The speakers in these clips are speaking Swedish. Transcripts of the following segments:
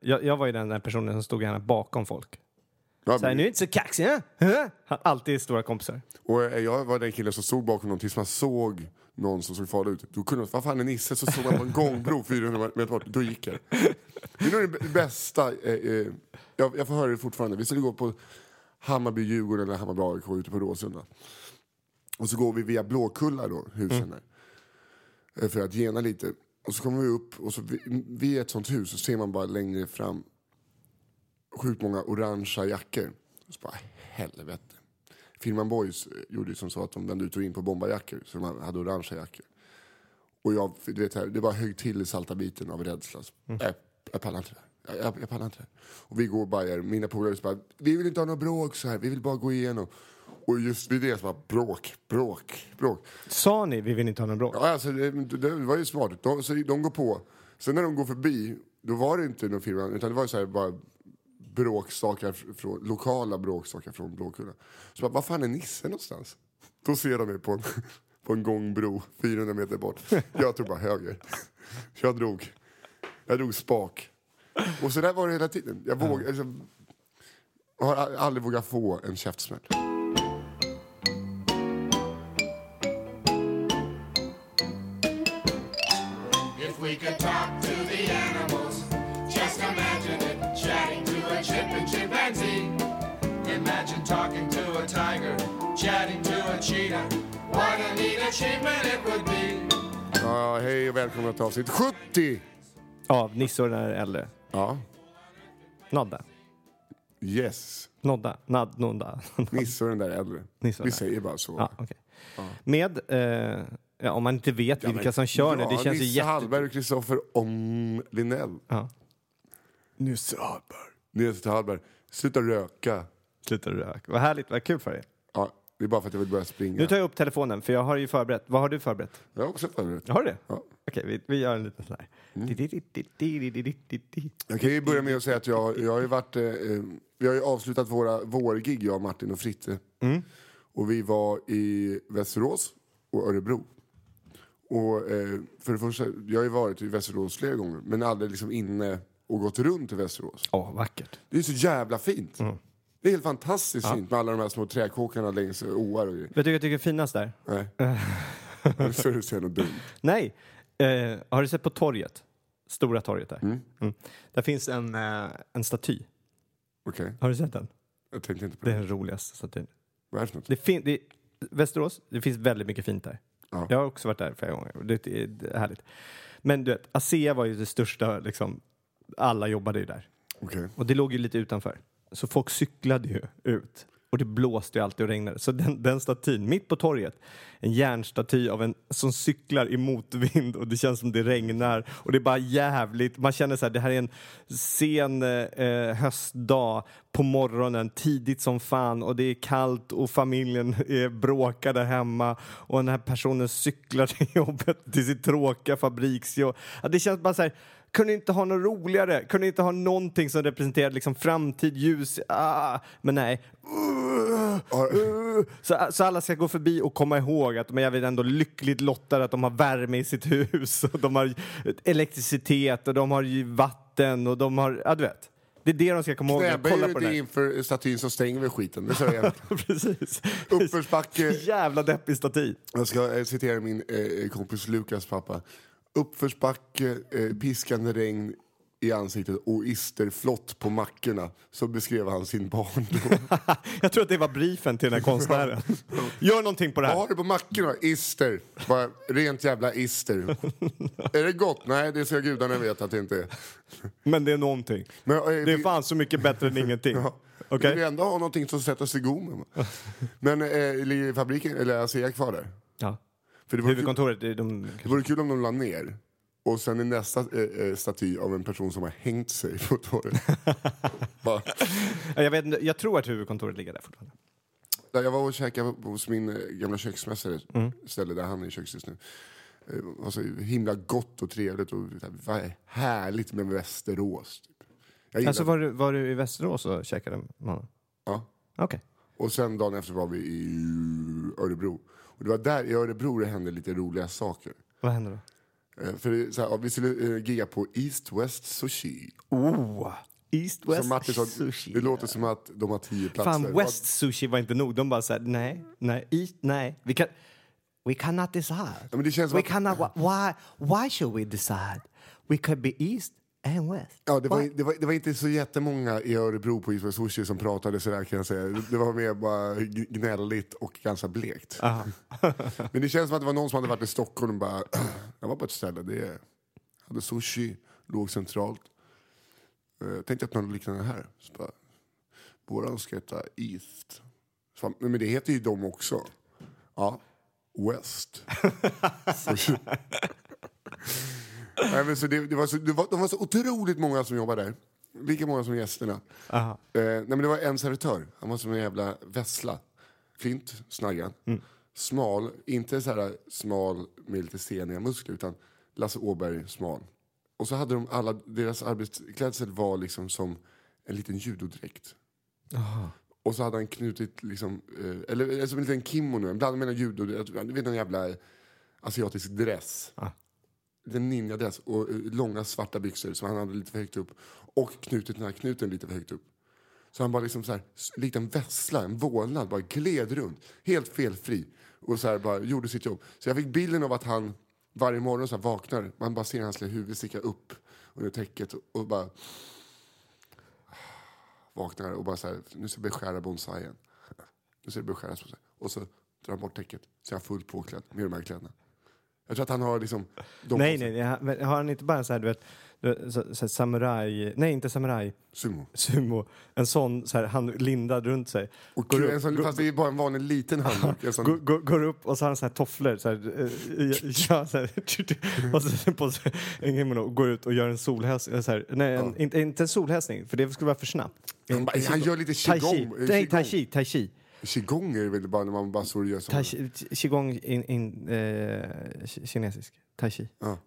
Jag, jag var ju den där personen som stod gärna bakom folk. Ja, Så här, nu är inte så kaxig? Hä? Han- Alltid stora kompisar. Och eh, jag var den killen som stod bakom någon tills man såg någon som såg farlig ut. Då kunde man, vad fan är Nisse? Så såg man på en gångbro 400 meter bort. Då gick jag. Det är nog det bästa. Eh, eh, jag, jag får höra det fortfarande. Vi skulle gå på Hammarby-Djurgården eller Hammarby-AIK ute på Råsunda. Och så går vi via Blåkulla då, husen där. Eh, För att gena lite. Och så kommer vi upp och så vid, vid ett sånt hus så ser man bara längre fram sjukt många orangea jackor. Så bara, helvete. Firman Boys eh, gjorde ju som så att de vände ut och in på bombarjackor. Så de hade orangea jackor. Och jag, du vet, här, det bara högg till i salta biten av rädsla. Mm. Jag, jag pallar inte det. Jag, jag, jag pallar inte det. Och vi går och bajar. Mina polare bara, vi vill inte ha något bråk så här. Vi vill bara gå igenom. Och just vid det så bara, bråk, bråk, bråk. Sa ni vi vill inte ha någon bråk? Ja, alltså, det, det var ju smart. De, så de går på. Sen när de går förbi, då var det inte någon firma, utan det var så här bara bråkstakar från, lokala bråkstakar från Blåkulla. Så bara, vad fan är Nisse någonstans? Då ser de mig på en, på en gångbro 400 meter bort. Jag tog bara höger. Jag drog, jag drog spak. Och så där var det hela tiden. Jag våg, liksom, har aldrig vågat få en käftsmäll. Ja, hej och välkomna till avsnitt 70! Av Nisse och den här äldre. Ja, Nodda. yes. Nodda. Nad, nodda. Nisse och den där äldre. Nisse och Vi den där. säger bara så. Ja, okej. Med, eh, ja, om man inte vet vilka som kör nu, det känns ju Nisse jätte... Hallberg och Kristoffer Om Linell. Ja. Nisse Hallberg. Nisse Hallberg. Sluta röka. Sluta röka. Vad härligt, vad kul för dig. Det är bara för att jag vill börja springa. Nu tar jag upp telefonen, för jag har ju förberett. Vad har du förberett? Jag har också förberett. Har du det? Ja. Okej, vi, vi gör en liten sån här. Jag kan ju börja med att säga att jag, jag har ju varit... Eh, eh, vi har ju avslutat våra vårgig, jag, Martin och Fritte. Mm. Och vi var i Västerås och Örebro. Och eh, för det första, jag har ju varit i Västerås flera gånger, men aldrig liksom inne och gått runt i Västerås. Åh, vackert. Det är så jävla fint. Mm. Det är helt fantastiskt fint med alla de här små träkåkarna längs åar och grejer. Vet du vad jag tycker är finast där? Nej. så är det så jävla dumt. Nej. Eh, har du sett på torget? Stora torget där. Mm. Mm. Där finns en, eh, en staty. Okej, Har du sett den? jag tänkte inte på Det är det. den roligaste statyn. Vad är det för något? Det fin- det, Västerås, det finns väldigt mycket fint där. Ja. Jag har också varit där flera gånger. Det, det, det är härligt. Men du vet, ASEA var ju det största, liksom, alla jobbade ju där. Okej. Och det låg ju lite utanför. Så folk cyklade ju ut. Och det blåste ju alltid och regnade. Så den, den statyn, mitt på torget, en järnstaty av en som cyklar i motvind och det känns som det regnar. Och det är bara jävligt. Man känner så här, det här är en sen eh, höstdag på morgonen, tidigt som fan och det är kallt och familjen är bråkar där hemma och den här personen cyklar till jobbet, till sitt tråkiga fabriksjobb. Ja, det känns bara så här, kunde inte ha något roligare, kunde inte ha någonting som representerade liksom framtid, ljus, ah, men nej. Uh, uh. Så, så alla ska gå förbi och komma ihåg att de är ändå lyckligt lottade att de har värme i sitt hus och de har elektricitet och de har ju vatten och de har, ja du vet. Det är det de ska komma ihåg. Knäböjer du här. inför statyn så stänger vi skiten. Det säger jag. Precis. Uppförsbacke. Jävla deppig staty. Jag ska eh, citera min eh, kompis Lukas pappa. Uppförsbacke, eh, piskande regn i ansiktet och isterflott på mackorna. Så beskrev han sin barndom. Jag tror att det var briefen till den här konstnären. Gör någonting på det Vad här. har du på mackorna? Ister. Bara, rent jävla ister. är det gott? Nej, det ska gudarna veta att det inte är. Men det är någonting. Men, eh, Det är fan så mycket bättre än ingenting. Ja. Okej? Vi vill ändå ha någonting som sätter sig god med. Men eh, ligger fabriken, eller ASEA kvar där? För det vore, kul, Huvudkontoret, är de... det vore kul om de la ner. Och sen är nästa eh, eh, staty av en person som har hängt sig på torget. Jag, vet, jag tror att huvudkontoret ligger där fortfarande. där jag var och käkade hos min eh, gamla köksmästare, Mm. ställe där han är köksdist nu. Eh, Det var så himla gott och trevligt och vad härligt med Västerås. Typ. Jag Alltså var du, var du i Västerås och käkade med honom? ja. Okej. Och sen dagen efter var vi i Örebro. Och det var där i Örebro det hände lite roliga saker. Vad hände då? Eh, För det, så här, vi skulle eh, gigga på East West Sushi. Oh! East West Martin sa, Sushi. det låter som att de har tio platser. Fan, West Sushi var inte nog. De bara såhär, nej, nej, East, nej. Vi kan... We cannot decide. Ja, We att- cannot... Why, why should we decide? We could be East and West. Ja, det, var, det, var, det var inte så jättemånga i Örebro på East West Sushi som pratade sådär kan jag säga. Det, var mer bara gnälligt och ganska blekt. Men det känns som att det var någon som hade varit i Stockholm och bara, jag var på ett ställe, det hade sushi, låg centralt. Uh, tänkte att något liknande här. Så bara, Våran ska heta East. Så, men det heter ju de också. Ja, West. Nej, men så det, det var så, det var, de var så otroligt många som jobbade där. Lika många som gästerna. Aha. Eh, nej, men det var en servitör. Han var som en jävla vessla. Flint, snaggad. Smal, inte så här smal med lite seniga muskler, utan Lasse Åberg smal. Och så hade de alla, deras arbetsklädsel var liksom som en liten judodräkt. Och så hade han knutit, liksom, eh, eller som en liten kimono, en blandning mellan judo du vet en jävla asiatisk dress. En ninjadress och eh, långa svarta byxor som han hade lite för högt upp. Och knutit den här knuten lite för högt upp. Så han bara liksom så här, s- liten vessla, en vålnad, bara gled runt. Helt felfri. Och så här bara gjorde sitt jobb. Så jag fick bilden av att han varje morgon så här vaknar, man bara ser hans lilla huvud sticka upp under täcket och, och bara vaknar och bara så här, nu ska jag beskära bonsaien. Nu ska det beskäras. Och så drar han bort täcket, så är han fullt påklädd med de här kläderna. Jag tror att han har liksom... de Nej, nej, nej. Har han inte bara en sån här, du vet, du vet, så, så här samuraj... Nej, inte samuraj. Sumo. Sumo. En sån, så här, han lindad runt sig. Och kul, en sån, fast det är bara en vanlig liten handduk. En sån, Går, går, går upp och så har han så här tofflor. Så här, eh, ja, så här, och så på sig en kimono och går ut och gör en solhälsning. Så här, nej, en, inte, inte en solhälsning, för det skulle vara för snabbt. Han bara- han gör lite Tai chi. qigong, eh, Nej, tai qigong. chi. Tai chi. Qigong är det väl bara när man bara står och gör så. Qigong in, in, eh, ki- kinesisk. Tai chi. Ja.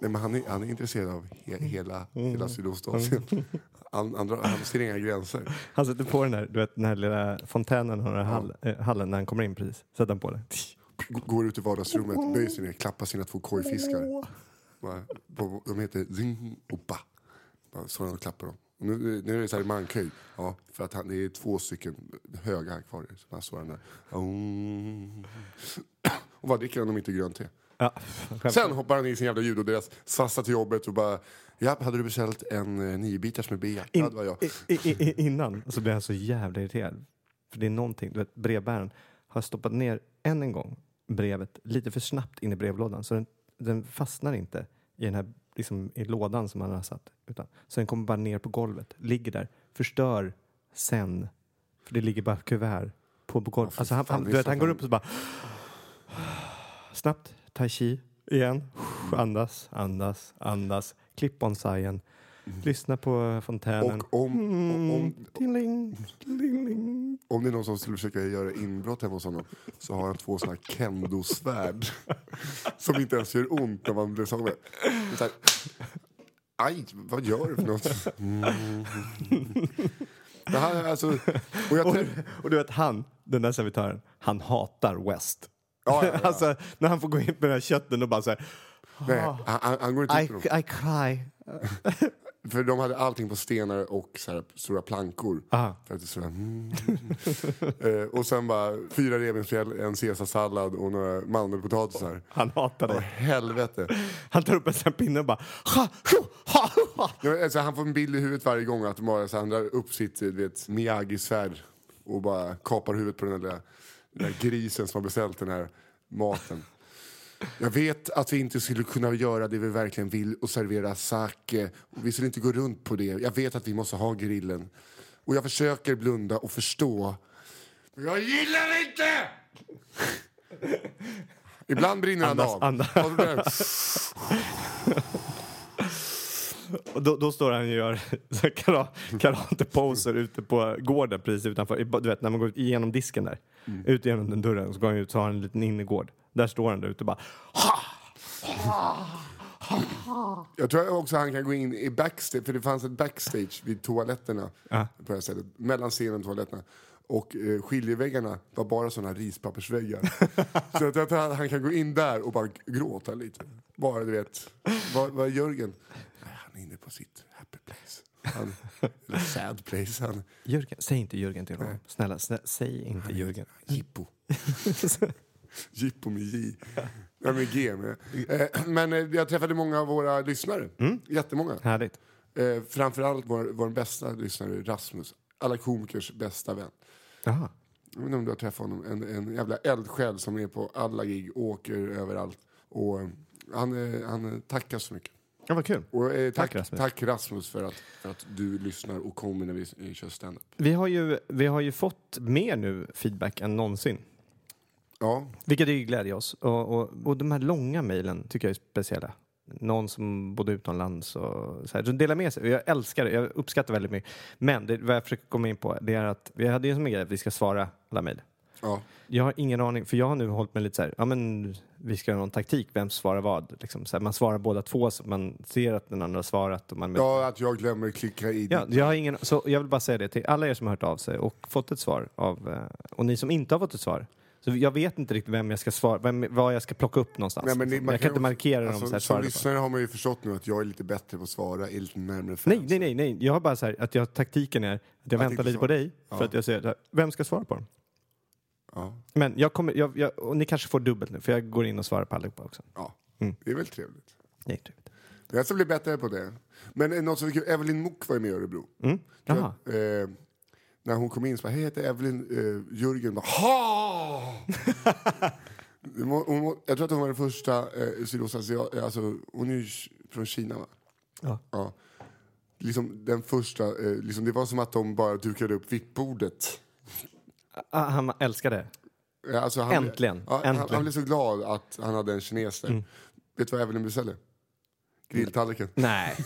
Nej, men han, är, han är intresserad av he, hela, hela Sydostasien. An, andra, han ser inga gränser. Han sätter på den här, du vet, den här lilla fontänen och den här hall, eh, hallen när han kommer in precis. Sätter han på den. G- Går ut i vardagsrummet, böjer sig ner, klappar sina två kojfiskar. På- De heter Zing och Ba. Står han klappar dem. Nu, nu är det så här i mankhöjd. Ja, för att han, det är två stycken höga akvarier. Så bara står han där. Mm. Och vad dricker han om inte grönt te? Ja. Sen hoppar han i sin jävla judoderas, sassar till jobbet och bara Ja, hade du beställt en eh, niobitars med bea? Ja, det var jag. I, i, innan så blir han så jävla irriterad. För det är någonting, du vet brevbäraren har stoppat ner än en gång brevet lite för snabbt in i brevlådan så den, den fastnar inte i den här liksom, i lådan som han har satt. Utan, så den kommer bara ner på golvet, ligger där, förstör sen. För det ligger bara kuvert på, på golvet. Ja, alltså han, han, du vet, han går upp och så bara snabbt, tai chi igen, andas, andas, andas, klipp bonsaien, lyssna på fontänen. Mm. Och om, om, om, ding, ding. om det är någon som skulle försöka göra inbrott hemma hos honom så har han två såna här kendo-svärd som inte ens gör ont när man blir så med. Så här, Aj, vad gör du för något? Mm. Det här, är alltså, och jag, Och, och du vet han, den där servitören, han hatar West. ja, ja, ja. Alltså när han får gå in med den här kötten och bara så här, Nej, han, han- han går inte I. I cry. För de hade allting på stenar och så här, stora plankor. Aha. För att det så här, mm. eh, och sen bara fyra revbensspjäll, en caesarsallad och några mandelpotatisar. Han hatar Åh, det. helvete. Han tar upp en sån pinne och bara... Ha, ho, ha, ha. Ja, alltså, han får en bild i huvudet varje gång att bara, så han drar upp sitt Miyagi-svärd och bara kapar huvudet på den där, lilla- den där grisen som har beställt den här maten. Jag vet att vi inte skulle kunna göra det vi verkligen vill och servera sake. Vi skulle inte gå runt på det. Jag vet att vi måste ha grillen. Och jag försöker blunda och förstå. Men Jag gillar inte! Ibland brinner han Andas, av. andas. Och då, då står han och gör karateposer ute på gården precis utanför. Du vet när man går ut igenom disken där. Ut genom den dörren så går han ut så har han en liten innergård. Där står han där ute och bara... Jag tror också han kan gå in i backstage, för det fanns ett backstage vid toaletterna Ja. på det här stället, mellan scenen och toaletterna. Och eh, skiljeväggarna var bara såna rispappersväggar. så jag tror att han kan gå in där och bara gråta lite. Bara du vet, vad, vad är Jörgen? Nej, han är inne på sitt happy place. Han, eller sad place. Han, Jörgen, säg inte Jörgen till honom. Snälla, snä, säg inte Jörgen. jippo. Jippo med J. Nej, med G. Med. Eh, men eh, jag träffade många av våra lyssnare. Jättemånga. Härligt. Eh, framförallt vår, vår bästa lyssnare Rasmus, alla komikers bästa vän. Jaha. Jag vet inte om du har träffat honom, en, en jävla eldsjäl som är på alla gig, åker överallt. Och eh, han, han tackar så mycket. Ja, vad kul. Och, eh, tack, Tack, tack, Rasmus. Rasmus. för att, för att du lyssnar och kommer när vi eh, kör standup. Vi har, ju, vi har ju fått mer nu feedback än någonsin. Ja, Vilket är ju glädjer oss. Och, och, och de här långa mejlen tycker jag är speciella. Någon som bodde utomlands och så här. Så dela med sig. Jag älskar det. Jag uppskattar väldigt mycket. Men det, vad jag försöker komma in på det är att vi hade ju som en grej att vi ska svara alla mejl. ja. Jag har ingen aning, för jag har nu hållit mig lite så här, ja men vi ska ha någon taktik, vem svarar vad? Liksom, här, man svarar båda två så man ser att den andra har svarat. Och man ja, att jag glömmer klicka i Ja, jag, har ingen, så jag vill bara säga det till alla er som har hört av sig och fått ett svar av, eh, och ni som inte har fått ett svar. Så jag vet inte riktigt vem jag ska svara, vem, vad jag ska plocka upp någonstans. Nej, men det- jag kan inte markera dem alltså, så här, Som på. lyssnare har man ju förstått nu att jag är lite bättre på att svara, är lite närmare fans. Nej, nej, nej, nej. Jag har bara så här, att jag, taktiken är att jag väntar inte lite på svara. dig för Ja. att jag säger så här, vem ska svara på dem? Ja, Men jag kommer, jag, jag, och ni kanske får dubbelt nu för jag går in och svarar på allihopa också. ja. Mm. det är väl trevligt. Det är trevligt. Jag ska bli bättre på det. Men något som är kul, Evelyn Mock var ju med i Örebro. Mm. Jaha. Eh, när hon kom in så bara, hej jag heter Evelyn eh, Jörgen. Bara, ha! Hon, jag tror att hon var den första eh, sydostasiat, eh, alltså hon är ju från Kina va? Ja. Ja. Liksom den första, eh, liksom, det var som att de bara dukade upp vippbordet. Ah, Han älskar det. Ja, Alltså han, Äntligen, Ja, Han, äntligen. han blev så glad att han hade en kines där. Mm. Vet du vad Evelyn beställde? Grilltallriken. Nej.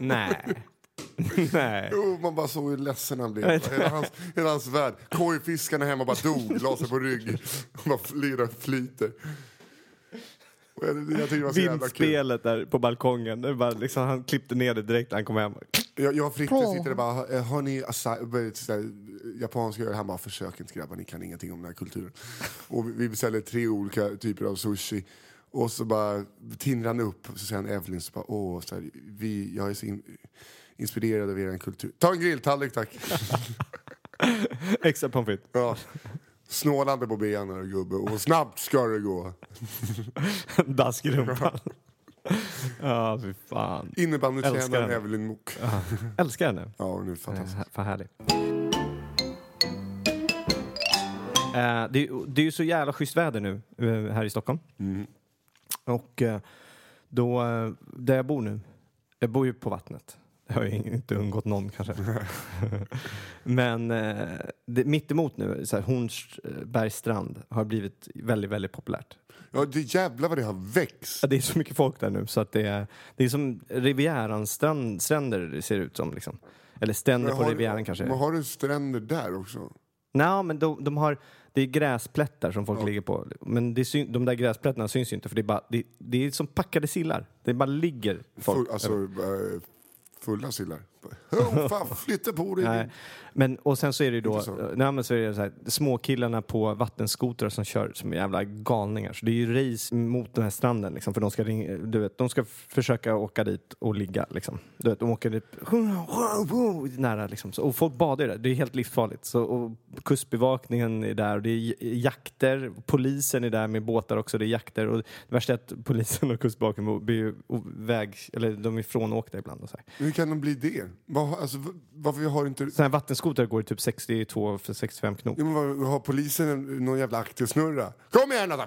Nej. Nej. Jo, man bara såg hur ledsen han blev. Hela hans, hela hans värld. Kojfiskarna hemma bara dog, la sig på rygg. Bara och flyter. Och jag, jag tyckte det var så jävla kul. Vindspelet där på balkongen. Det var liksom, han klippte ner det direkt när han kom hem. Jag, jag och Fritte sitter där bara, "Eh, har ni japanska öl? Han bara, försök inte grabbar, ni kan ingenting om den här kulturen. Och vi- beställde tre olika typer av sushi. Och så bara tindrar han upp, så säger han Evelyn, så bara, åh, så här, vi, jag är så in, inspirerad av er kultur. Ta en grilltallrik tack. Extra pommes frites. Ja. Snålande på benen gubbe, och snabbt ska det gå. Dask i rumpan. Ja, fy fan. Innebandytränaren. Evelyn Mock. Älskar henne. Ja, hon är fantastisk. Äh, Fan härligt. Eh, det, är- det är ju så jävla schysst väder nu eh, här i Stockholm. Mm. Och eh, då, eh, där jag bor nu, jag bor ju på vattnet. Det har ju inte undgått någon kanske. Men eh, det, mitt emot nu, så här, Hornsbergs strand har blivit väldigt, väldigt populärt. Ja, det jävlar vad det har växt. Ja, Det är så mycket folk där nu så att det är, det är som Rivierans strand, stränder ser ut som. Liksom. Eller stränder Men på Rivieran kanske. Men har du stränder där också? Nej, men de, de har, det är gräsplättar som folk Ja. ligger på. Men det syn, de där gräsplättarna syns ju inte för det är, bara, det, det är som packade sillar. Det bara ligger folk. Full, alltså, eh, fulla sillar. Oh, fan, flytta på dig. Nej. Men, och sen så är det ju då, så. nej, men så är det så här, småkillarna på vattenskotrar som kör som jävla galningar. Så det är ju race mot den här stranden liksom, för de ska, ringa, du vet, de ska försöka åka dit och ligga liksom. Du vet, de åker dit nära liksom. Så, och folk badar ju där, det är helt livsfarligt. Så, och kustbevakningen är där och det är jakter, polisen är där med båtar också, det är jakter. Och det värsta är att polisen och kustbevakningen blir väg, eller de är frånåkta ibland och så här. Hur kan de bli det? Vad, alltså, varför har inte... Sådana här vattenskotrar går i typ 62 för 65 knop. Ja, men vad, har polisen en, någon jävla aktersnurra? Kom igen! Nej,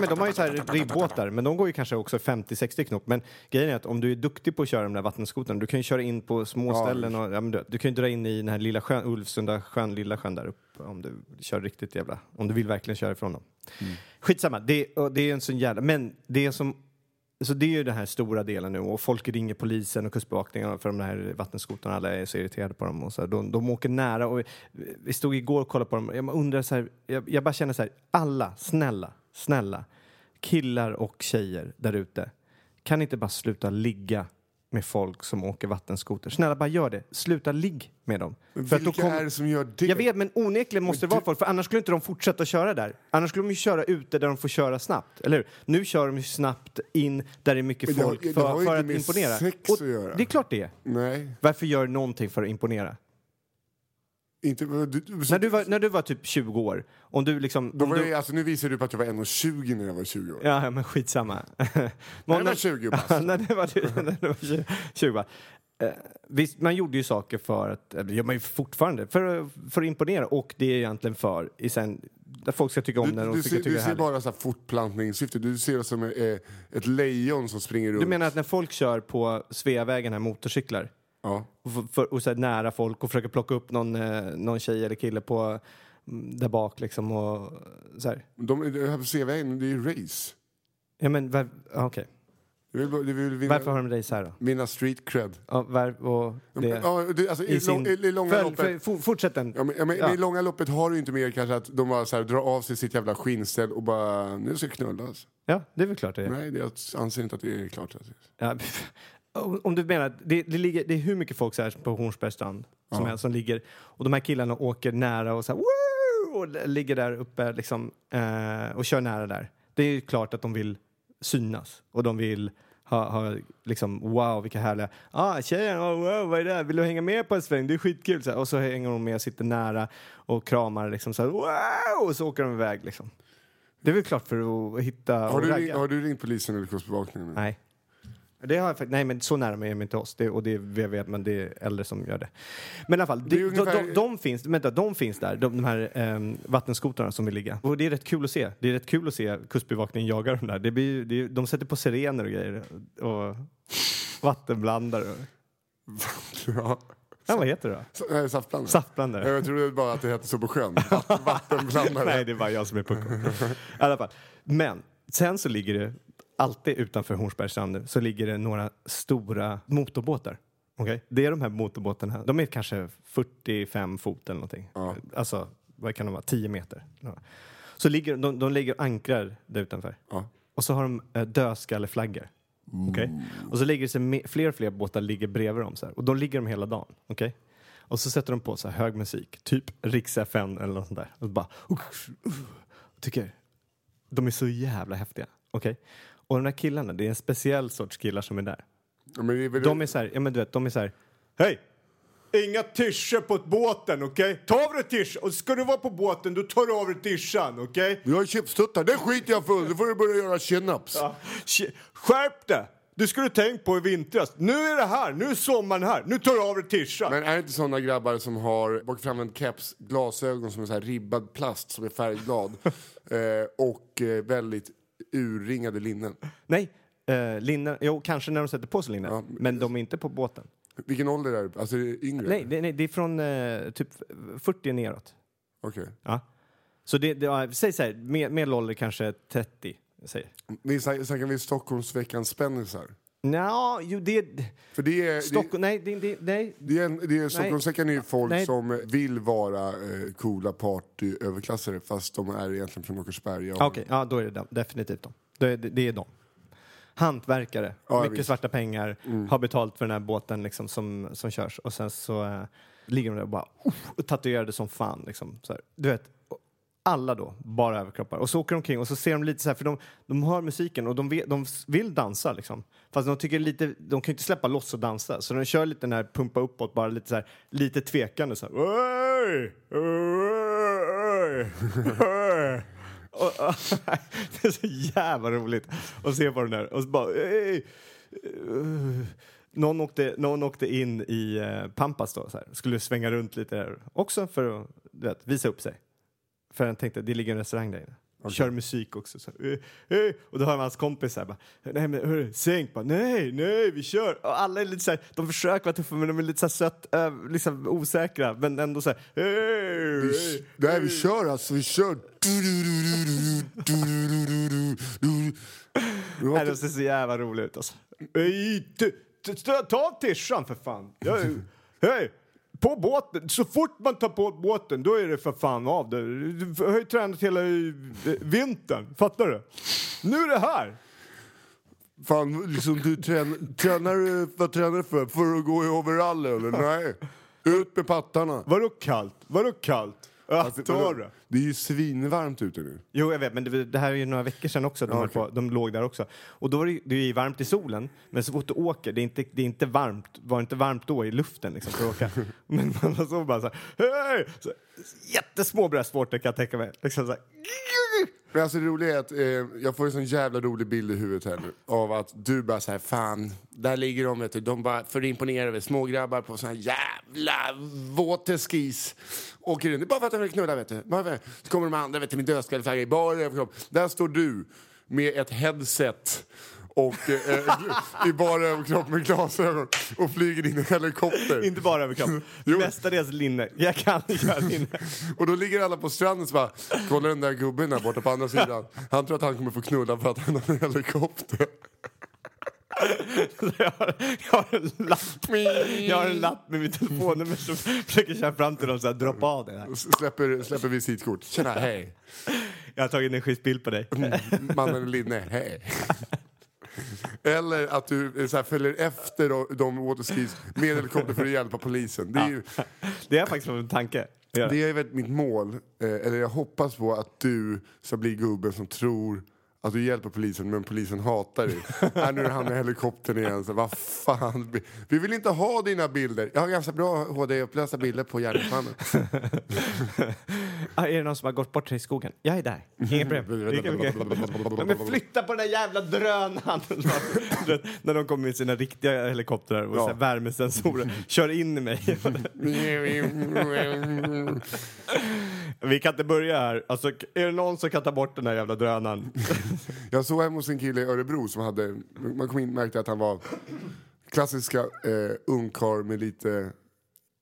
men de har ju så här ribbåtar, men de går ju kanske också 50-60 knop. Men grejen är att om du är duktig på att köra de där vattenskotrarna, du kan ju köra in på små Ja, ställen och ja, du, du kan ju dra in i den här lilla sjön, Ulvsunda sjön, lilla sjön där uppe om du kör riktigt jävla, om du vill verkligen köra ifrån dem. Skitsamma, det, det är en sån jävla, men det som så det är ju den här stora delen nu och folk ringer polisen och kustbevakningen för de här vattenskotrarna, alla är så irriterade på dem och så här, de, de åker nära och vi stod igår och kollade på dem, jag undrar så här, jag, jag bara känner så här, alla, snälla, snälla, killar och tjejer där ute, kan inte bara sluta ligga med folk som åker vattenskoter. Snälla, bara gör det. Sluta ligg med dem. Men För vilka kommer- är det som gör det? jag vet, men onekligen måste det vara du- folk, för annars skulle inte de fortsätta köra där. Annars skulle de ju köra ute där de får köra snabbt, eller hur? Nu kör de ju snabbt in där det är mycket Men det har- folk det för, har för inte att imponera. sex Och att göra. Det är klart det är. Nej, Varför gör någonting för att imponera? Inte... Du, du, När du var, när du var typ 20 år, om du liksom... Om du, jag, alltså, nu visar du på att jag var 1,20 när jag var 20 år. Ja, men skitsamma. Men jag var när- 20 bast. när det var, när det var 20, 20 bara. Eh, visst, man gjorde ju saker för att, eller gör man ju fortfarande, för, för att imponera och det är egentligen för, i sen, där folk ska tycka om Du, den och du, tycka, ser, tycka du ser bara så här fortplantningssyfte. Du ser det som eh, ett lejon som springer runt. Du menar att när folk kör på Sveavägen här, motorcyklar, Ja. och, för, och så nära folk och försöker plocka upp någon, eh, någon tjej eller kille på, mm, där bak liksom och så här. De, CV-vägen, det är ju race. Ja men, var, okej. Du vill, du vill vinna, Varför har de race här då? vinna street cred. Ja, var, och det, Ja, det, alltså, i, i sin, lång, i, i långa loppet... för- fortsätt den. Ja, men, ja, men, Ja. I långa loppet har du inte mer kanske att de bara så här, drar av sig sitt jävla skinnställ och bara, nu ska knullas. Ja, det är väl klart det är. Nej, det, jag anser inte att det är klart. Alltså. Ja. om du menar att det, det, ligger, det är hur mycket folk så här på Hornsbergs strand som, Ja. helst som ligger och de här killarna åker nära och så här, Woo! och ligger där uppe liksom, eh, och kör nära där. Det är ju klart att de vill synas och de vill ha, ha liksom wow vilka härliga, ah tjejen, oh, wow vad är det här? vill du hänga med på en sväng? Det är skitkul. Så här, och så hänger de med och sitter nära och kramar liksom så här, wow och så åker de iväg liksom. Det är väl klart för att hitta Har, du ring, har du ringt polisen eller kustbevakningen? Nej. Det har jag, nej, men så nära mig är de inte oss. Det, och det jag vet men det är äldre som gör det. Men i alla fall, Det är de, ungefär- de, de, finns, vänta, de finns där, de, de här um, vattenskotrarna som vill ligga. Och det är rätt kul att se. Det är rätt kul att se kustbevakningen jaga dem där. Det blir, det, är- de sätter på sirener och grejer. Och vattenblandare. Ja. Ja, vad heter det då? Nej, Saftblandare? Saftblandare. Jag trodde bara att det hette så på sjön. Vatt- Vattenblandare. Nej, det är bara jag som är pucko. I alla fall. Men sen så ligger det alltid utanför Hornsbergsstranden så ligger det några stora motorbåtar. Okej? Det är de här motorbåtarna. De är kanske 45 fot eller någonting. Ja. Alltså, vad kan de vara? 10 meter. Så ligger, de, de ligger och ankrar där utanför. Ja. Och så har de eh, dödskalleflaggor. Okej? Och så ligger det så me- fler och fler båtar ligger bredvid dem så här. Och då ligger de hela dagen. Okej? Och så sätter de på så här hög musik, typ Rix FM eller något sånt där. Och bara... Tycker de är så jävla häftiga. Okej? Och de där killarna, det är en speciell sorts killar som är där. Ja, men det är väl- De är så här, ja men du vet, de är så här. Hej! Inga tischer på båten, okej? Ta av dig tischer! Och ska du vara på båten, då tar du av dig tischan, okej? Jag har chipstuttar, det skiter jag för. Då får du börja göra chin-ups. Sh- Skärp dig! Du skulle tänkt på i vintras. Nu är det här, nu är sommaren här. Nu tar du av dig tischan. Men är det inte såna grabbar som har bakat fram en keps, glasögon som är så här ribbad plast som är färgglad eh, och eh, väldigt urringade linnen? Nej, eh, linnen, jo kanske när de sätter på sig linnen. Ja. Men de är inte på båten. Vilken ålder är det? Alltså är det yngre? Nej, det, nej, det är från eh, typ 40 neråt. Okej. Ja. Så det, det ja, säg så här, med, medelålder kanske 30. Säger. Vi sä- snackar vi Stockholmsveckans spännisar? Nja, jo det... För det är... Stockholm, nej, det, det, nej. Det är, en, det är, Stockholmsveckan är ju folk Nej. som vill vara eh, coola partyöverklassare fast de är egentligen från Åkersberga. Okej, ja då är det dem. definitivt dem. Det, det, det är dem. hantverkare, Ja, mycket visst. svarta pengar, har betalt för den här båten liksom, som, som körs och sen så eh, ligger de där och bara och tatuerade som fan. Liksom, så här. Du vet, alla då, bara överkroppar. Och så åker de omkring och så ser de lite så här, för de, de hör musiken och de, vet, de vill dansa liksom. Fast de tycker lite, de kan ju inte släppa loss och dansa. Så de kör lite den här pumpa uppåt, bara lite så här, lite tvekande så här. Oj! Oj! Oj! Och, och, det är så jävla roligt att se på den där. Och så bara... Ej, uh, någon, åkte, någon åkte in i uh, Pampas då, så här. skulle svänga runt lite där också för att vet, visa upp sig. För han tänkte, det ligger en restaurang där inne. Kör musik också. Så, eh, eh. Och då har hans kompis så här, bara, nej men hörru, sänk bara, nej, nej, vi kör. Och alla är lite så här, de försöker vara tuffa men de är lite så här sött, ö, liksom osäkra, men ändå så här, hey, Vi, nej, vi kör alltså, vi kör. Nej, det ser så jävla roligt ut alltså. Ta tishan för fan! Hej! På båten, så fort man tar på båten då är det för fan av det. Du har ju tränat hela eh, vintern, fattar du? Nu är det här! Fan, liksom, du trän, tränar du, vad tränar du för? För att gå i overall eller? Nej. Ut med pattarna. Vadå kallt? Vadå kallt? Alltså, vadå? det. är ju svinvarmt ute nu. Jo, jag vet, men det, det här är ju några veckor sedan också. De, Ja, höll på, de låg där också. Och då var det, det är ju varmt i solen, men så fort du åker, det är inte, det är inte varmt, var inte varmt då i luften liksom för att åka. men man var så bara så här, hej! Så, jättesmå bröstvårtor kan jag tänka mig. Liksom så här, men alltså det roliga är att eh, jag får en sån jävla rolig bild i huvudet här nu. Av att du bara så här, fan, där ligger de vet du. De bara för att imponera över smågrabbar på sån här jävla våteskis. Åker in, det är bara för att de vill knulla vet du. Bara för, så kommer de andra vet du med dödskalleflagga i bar överkropp. Där står du med ett headset och eh, i bara överkropp med glasögon och flyger in i en helikopter. inte bara överkropp, mestadels linne. Jag kan göra linne. Och då ligger alla på stranden och bara, kolla den där gubben där borta på andra sidan. Han tror att han kommer få knulla för att han har en helikopter. jag, har, jag, har en lapp, jag har en lapp med mitt telefonnummer som försöker köra fram till dem så här, droppa av det här. Släpper, släpper visitkort. Tjena, hej. Jag har tagit en schysst bild på dig. Mannen i linne, hej. Eller att du eh, så här, följer efter de- waterskis med helikopter för att hjälpa polisen. Det är ju Det är faktiskt en tanke. Det är väl mitt mål, eh, eller jag hoppas på att du ska bli gubben som tror att du hjälper polisen men polisen hatar dig. äh, nu är han med helikoptern igen. Så, vad fan. Vi- Vi vill inte ha dina bilder. Jag har ganska bra HD-upplösta bilder på gärningsmannen. Ah, är det någon som har gått bort sig i skogen? Jag är där. Inga problem. Men flytta på den där jävla drönaren! När de kommer med sina riktiga helikoptrar och Ja. värmesensorer. Kör in i mig. Vi kan inte börja här. Alltså, är det någon som kan ta bort den där jävla drönaren? Jag såg hemma hos en kille i Örebro som hade, man kom in och märkte att han var klassiska eh, ungkarl med lite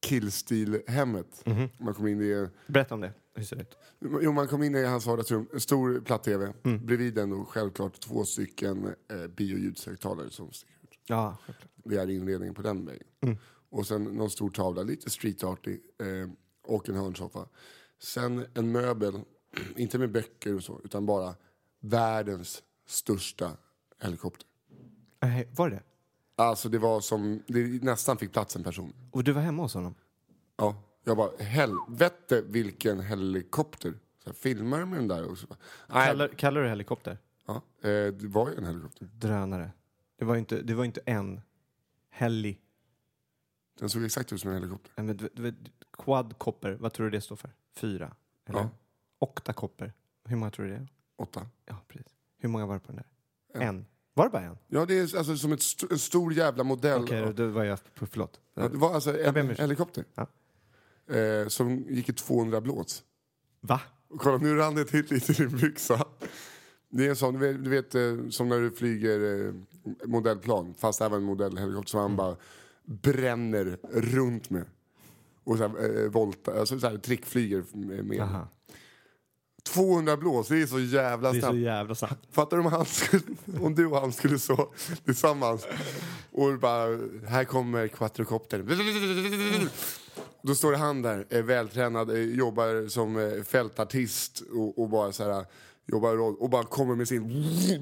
killstil-hemmet. Man kom in i, Berätta om det. Hur ser det ut? jo, man kom in i hans vardagsrum, en stor platt-tv. Bredvid den då självklart två stycken eh, bio och ljudshögtalare som sticker ut. Ja, självklart. Det är inredningen på den vägen. Och sen någon stor tavla, lite streetartig, eh, och en hörnsoffa. Sen en möbel, inte med böcker och så, utan bara världens största helikopter. Nej, Var det? Alltså det var som, det nästan fick plats en person. Och du var hemma hos honom? Ja, jag bara, helvete vilken helikopter. Så jag filmar med den där och så bara, nej, Kallar, kallar du det helikopter? ja, eh, det var ju en helikopter. Drönare. Det var inte, det var inte en heli. Den såg exakt ut som en helikopter. Nej, men du- du- Quadcopter, vad tror du det står för? Fyra? Eller? Ja. Octacopter. Hur många tror du det är? Åtta. Ja, precis. Hur många var det på den där? En. En. Var det bara en? Ja, det är alltså som ett st- en stor jävla modell. Okej, då var jag... Förlåt. Ja, det var alltså en helikopter. Ja. Eh, som gick i 200 blås. Va? Och kolla, nu rann det till lite i din byxa. Det är en sån, du vet, du vet eh, som när du flyger eh, modellplan, fast även modellhelikopter, som Mm. han bara bränner runt med. Och så här, eh, volta, alltså så här, trickflyger med. med. Aha. 200 blås, det är så jävla Det är så snabbt. jävla sant. Fattar du om, han skulle, om du och han skulle så tillsammans och bara, här kommer quadrocoptern. Då står han där, är vältränad, jobbar som eh, fältartist och, och bara så här, jobbar och bara kommer med sin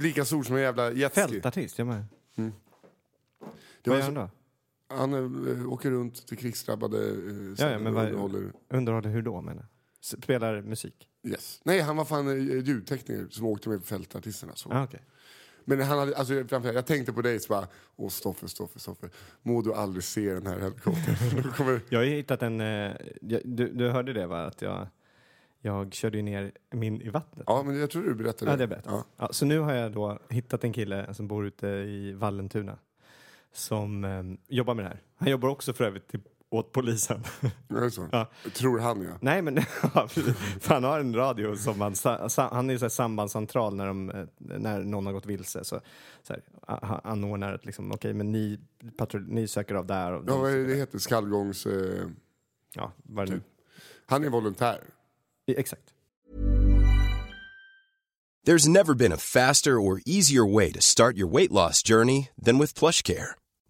lika stor som en jävla jetski. Fältartist, jag med. Det Vad gör han då? Han eh, åker runt till krigsdrabbade eh, Ja, ja, men vad, underhåller. underhåller hur då menar Spelar musik? Yes. Nej, han var fan eh, ljudtekniker som åkte med på fältartisterna. Så. Ah, okej. Men han hade, alltså, framför, jag tänkte på dig så bara, åh Stoffe, Stoffe, Stoffe. Må du aldrig se den här helikoptern. Kommer, Jag har ju hittat en... Eh, du, du hörde det va? Att jag, jag körde ju ner min i vattnet. ja, men jag tror du berättade. Ja, det berättade Ja. ja. Så nu har jag då hittat en kille som bor ute i Vallentuna som eh, jobbar med det här. Han jobbar också för övrigt åt polisen. Det är så. Ja. Tror han ja. Nej, men. För han har en radio som han, han är så här sambandscentral när, de, eh, när någon har gått vilse. Så, så här, han anordnar att liksom, okej, men ni, patrull, ni söker av där. Och Ja, vad är det det heter? Skallgångs... Eh, Ja, vad är det nu? han är volontär. Exakt. There's never been a faster or easier way to start your weight loss journey than with PlushCare.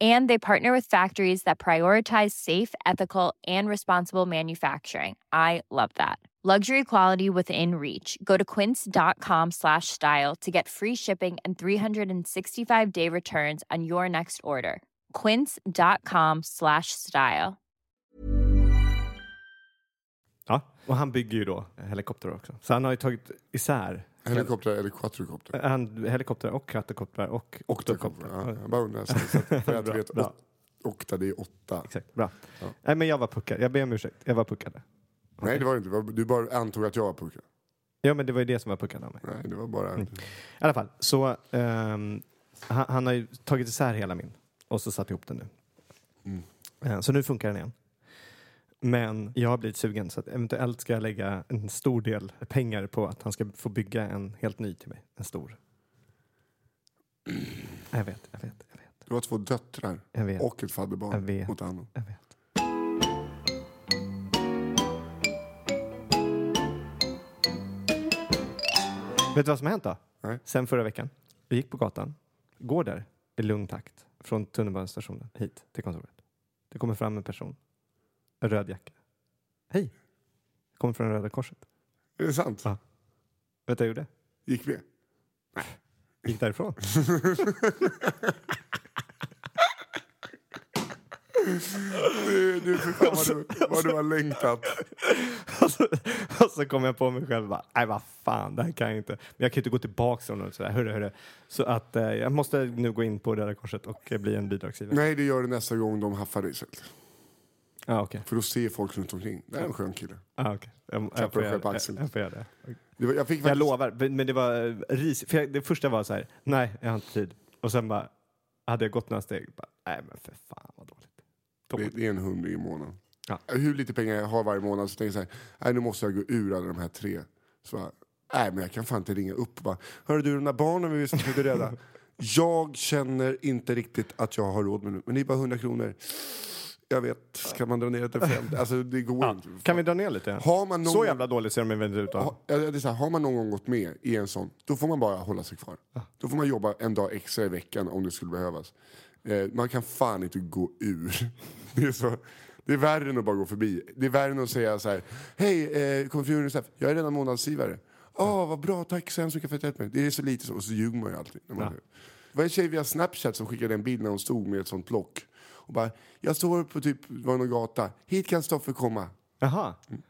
And they partner with factories that prioritize safe, ethical, and responsible manufacturing. I love that. Luxury quality within reach. Go to quince.com slash style to get free shipping and 365 day returns on your next order. Quince.com slash style. Ja, och han bygger ju då helikopter också. Så han har ju tagit isär Helikopter eller quadrocopter? han, helikopter och kvadrokopter och Octocopter. Ja, jag bara undrar. Så, att, att du Bra, vet, bra. åt- okta det är åtta. Exakt, bra. Ja. Nej, men jag var puckad. Jag ber om ursäkt. Jag var puckad. Nej det var det inte. Du bara antog att jag var puckad. Ja, men det var ju det som var puckad av mig. Nej det var bara... Mm. I alla fall, så ehm, han, han har ju tagit isär hela min och så satt ihop den nu. Mm. Eh, så nu funkar den igen. Men jag har blivit sugen så att eventuellt ska jag lägga en stor del pengar på att han ska få bygga en helt ny till mig. En stor. Jag vet, jag vet, jag vet. Du har två döttrar Jag vet. och ett Jag fadderbarn vet. mot Anno. Jag vet. Vet du vad som har hänt då? Nej. Sen förra veckan. Jag gick på gatan, går där i lugn takt från tunnelbanestationen hit till kontoret. Det kommer fram en person, röd jacka. Hej! Kommer från Röda Korset. Är det sant? Ja. Vet du vad jag gjorde? Gick vi? Gick därifrån. Du, du för fan vad du, vad du har längtat. och, så, och så kom jag på mig själv bara, nej vad fan, det här kan jag inte. Men jag kan ju inte gå tillbaka till honom sådär, hörru, hörru. Så att eh, jag måste nu gå in på Röda Korset och eh, bli en bidragsgivare. Nej, det gör du nästa gång de haffar dig Ja, okej. För då ser folk runt omkring. Det är en skön kille. Ah, okay. Jag, jag, får göra, på jag, axeln. jag får göra det. Det var, jag fick Jag faktiskt, lovar, men det var eh, ris. För jag, det första var så här, nej, jag har inte tid. Och sen bara, hade jag gått några steg, bara, nej men för fan vad dåligt. det, dåligt. det är en hundring i månaden. Ja. Hur lite pengar jag har varje månad så tänker jag så här, nej nu måste jag gå ur alla de här tre. Så bara, nej men jag kan fan inte ringa upp och bara, hörru du de där barnen vi försökte rädda. Jag känner inte riktigt att jag har råd med nu, men det är bara 100 kronor. Jag vet, kan man dra ner det till 50? Alltså det går Ja, inte. kan vi dra ner lite? Har man någon Så jävla dåligt ser de eventuellt ut. Ha, ha. ja, det är så här, har man någon gång gått med i en sån, då får man bara hålla sig kvar. Då får man jobba en dag extra i veckan om det skulle behövas. Eh, man kan fan inte gå ur. Det är, så, det är värre än att bara gå förbi. Det är värre än att säga så här, hej, eh, kommer från Unicef, jag är redan månadsgivare. Åh, vad bra, tack så hemskt mycket för att du hjälpte mig. Det är så lite så, och så ljuger man ju alltid. När man Ja. Det var en tjej via Snapchat som skickade en bild när hon stod med ett sånt block. Och bara, jag står på typ, var någon gata, hit kan Stoffe komma. Jaha. Mm.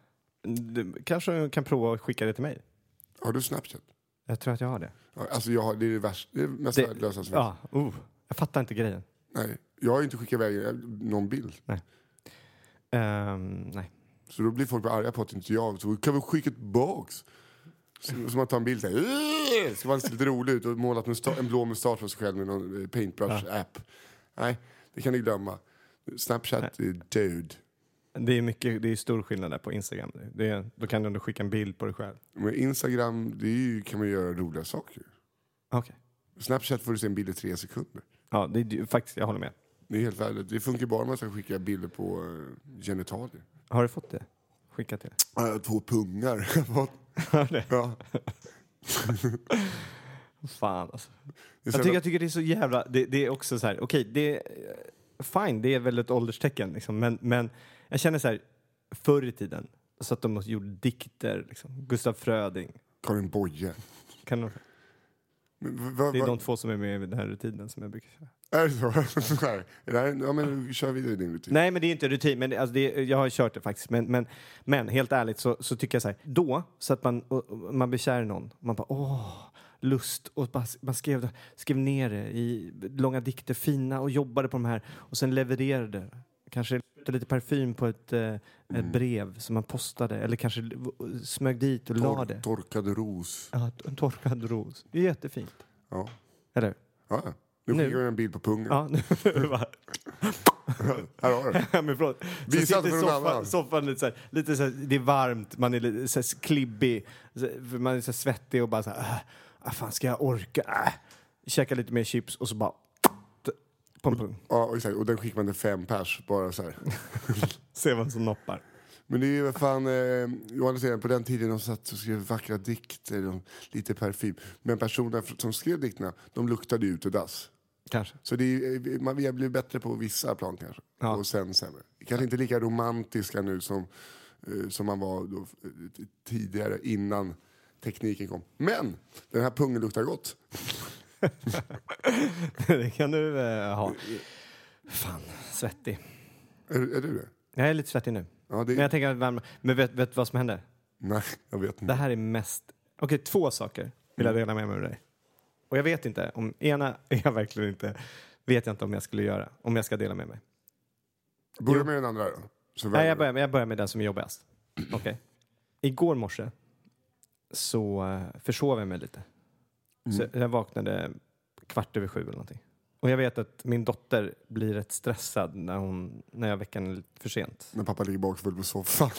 Du kanske kan prova att skicka det till mig? Har du Snapchat? Jag tror att jag har det. Ja, Alltså jag har, det är det värsta, det är mest Det- värdelösa som Ja, oh, jag fattar inte grejen. Nej, jag har inte skickat iväg någon bild. Ehm, nej. Så då blir folk arga på att inte jag, så kan vi skicka tillbaks? Så, så man tar en bild såhär, ska se lite rolig ut och målat musta- en blå mustasch på sig själv med någon eh, paintbrush-app. Nej, det kan ni glömma. Snapchat är död. Det är, mycket, det är stor skillnad där på Instagram. Det är, då kan du ändå skicka en bild på dig själv. Men Instagram, det ju, kan man göra roliga saker. Okej. Snapchat får du se en bild i tre sekunder. Ja, det är, faktiskt, jag håller med. Det är helt värdelöst. Det funkar bara om man ska skicka bilder på uh, genitalier. Har du fått det? Skicka till. Har två pungar. Du ja. Fan alltså. Jag tycker, jag tycker det är så jävla... Det, det är också så här, okej, det är... Fine, det är väl ett ålderstecken liksom, men, men jag känner så här, förr i tiden så att de gjorde dikter, liksom. Gustaf Fröding. Karin Boye. Kan de, Men v- vad- det är de två som är med i den här rutinen som jag brukar köra. Är det så? Nej. Ja, men kör vidare din rutin. Nej, men det är inte rutin. Men det, alltså det, jag har kört det faktiskt. Men, men, men helt ärligt så, så tycker jag så här. Då, så att man, man blir kär i någon. Man bara åh, lust. Och man skrev, skrev ner det i långa dikter, fina, och jobbade på de här. Och sen levererade. Kanske lite parfym på ett, eh, ett brev som man postade. Eller kanske smög dit och la Tor, det. torkade ros. Ja, en torkad ros. Det är jättefint. Ja. Eller Ja. Nu Nu. skickar jag en bild på pungen. Ja, nu bara- Här har du. Men förlåt. Så Visa för soffan, annan. soffan lite så här, lite så här, det är varmt, man är lite så här klibbig, man är så här svettig och bara så här, ah, fan ska jag orka? Äh. Käka lite mer chips och så bara på en. Ja, exakt. Och den skickar man till fem pers. Bara så här. Se vem som noppar. Men det är ju vad fan, eh, säger, på den tiden de satt och skrev vackra dikter och lite parfym. Men personerna som skrev dikterna, de luktade ju utedass. Kanske. Så det är, eh, man, vi har blivit bättre på vissa plan kanske. Ja. Och sen sämre. Kanske inte lika romantiska nu som, eh, som man var då, eh, tidigare innan tekniken kom. Men den här pungen luktar gott. det kan du eh, ha. Fan, svettig. Är, är du det? Jag är lite svettig nu. Ja, det Men jag tänker värma. Men vet du vad som hände? Nej, jag vet Det inte. här är mest... Okej, två saker vill jag dela med mig av dig. Och jag vet inte, om ena är jag verkligen inte... Vet jag inte om jag skulle göra, om jag ska dela med mig. Börja med den andra då. Nej, jag börjar, jag börjar med den som är jobbigast. Okej. Igår morse så uh, försov jag mig lite. Så jag vaknade kvart över sju eller någonting. Och jag vet att min dotter blir rätt stressad när, hon, när jag väcker henne lite för sent. När pappa ligger bakfull på soffan.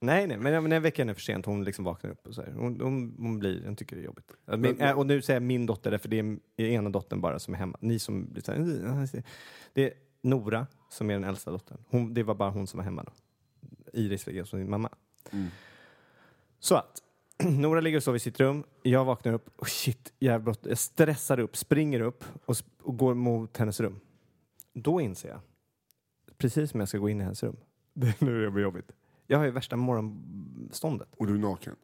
Nej, nej, men när jag väcker henne för sent, hon liksom vaknar upp och så här. Hon, hon, hon blir, hon tycker det är jobbigt. Min, äh, och nu säger jag min dotter, därför det är ena dottern bara som är hemma. Ni som blir så här, Det är Nora, som är den äldsta dottern. Hon, det var bara hon som var hemma då. Iris hos sin mamma. Så att, Nora ligger och sover i sitt rum. Jag vaknar upp och shit, jag, brott, jag stressar upp, springer upp och, sp- och går mot hennes rum. Då inser jag, precis som jag ska gå in i hennes rum, det är nu det blir jobbigt. Jag har ju värsta morgonståndet. Och du är naken.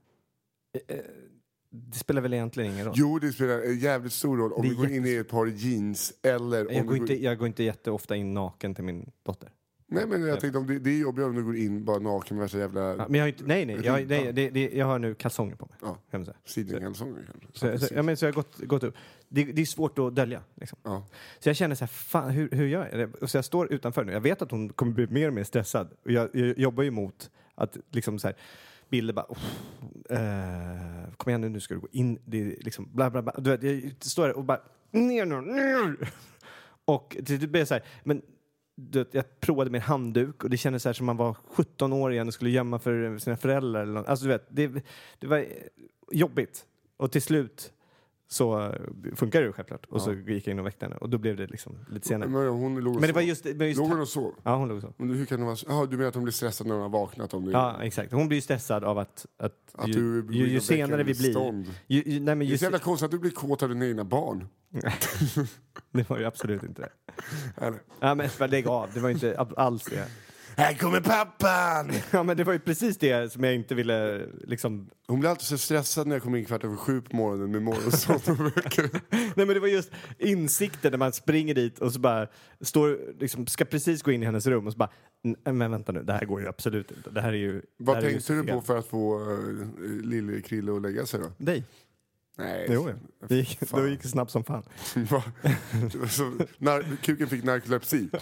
Det spelar väl egentligen ingen roll. Jo, det spelar en jävligt stor roll om du går in i ett par jeans eller om jag, går du inte, jag går inte jätteofta in naken till min dotter. Nej, men jag tänkte om det, det är jobbigare om du går in bara naken med värsta jävla Ja, men jag har inte, nej, nej, jag, nej det, det, jag har nu kalsonger på mig. Ja. Kan man säga. sidenkalsonger kanske. Så, så, ja, men, så jag har gått, gått upp. Det, det är svårt att dölja. Liksom. Ja. Så jag känner så här, fan, hur, hur gör jag? det? Och så jag står utanför nu. Jag vet att hon kommer bli mer och mer stressad. Och jag, jag jobbar ju mot att liksom så här, bilder bara, "Uff, eh, kom igen nu, nu ska du gå in. Det är liksom bla bla bla. Du vet, jag står där och bara, ner nu, ner! Och det, blev så här, men jag provade med en handduk och det kändes så här som man var 17 år igen och skulle gömma för sina föräldrar. Eller något. Alltså du vet, det, det var jobbigt. Och till slut så funkar det självklart. Och så gick jag in och väckte henne och då blev det liksom lite senare. Men hon låg och Men det var sov. just, men just Låg hon och sov? Ja, hon låg så. Men hur kan det vara så? Jaha, du menar att hon blir stressad när hon har vaknat? Om det, Ja, exakt. Hon blir ju stressad av att, att, Att ju, du ju, ju och senare vi blir... stånd. Ju, ju, nej, men Det är så jävla konstigt att du blir kåt av dina egna barn. det var ju absolut inte det. Ja, men lägg av, det var inte alls det. Här kommer pappan! Ja, men det var ju precis det som jag inte ville liksom... Hon blir alltid så stressad när jag kommer in kvart över sju på morgonen med morgonsång. Nej, men det var just insikten när man springer dit och så bara står, liksom, ska precis gå in i hennes rum och så bara, "Nej, men vänta nu, det här går ju absolut inte. Det här är ju... Vad är ju tänkte du fel." på för att få uh, lille Krille att lägga sig då? Dig? Nej. Jo, ja. Det gick, det gick snabbt som fan. Det var så, när, kuken fick narkolepsi.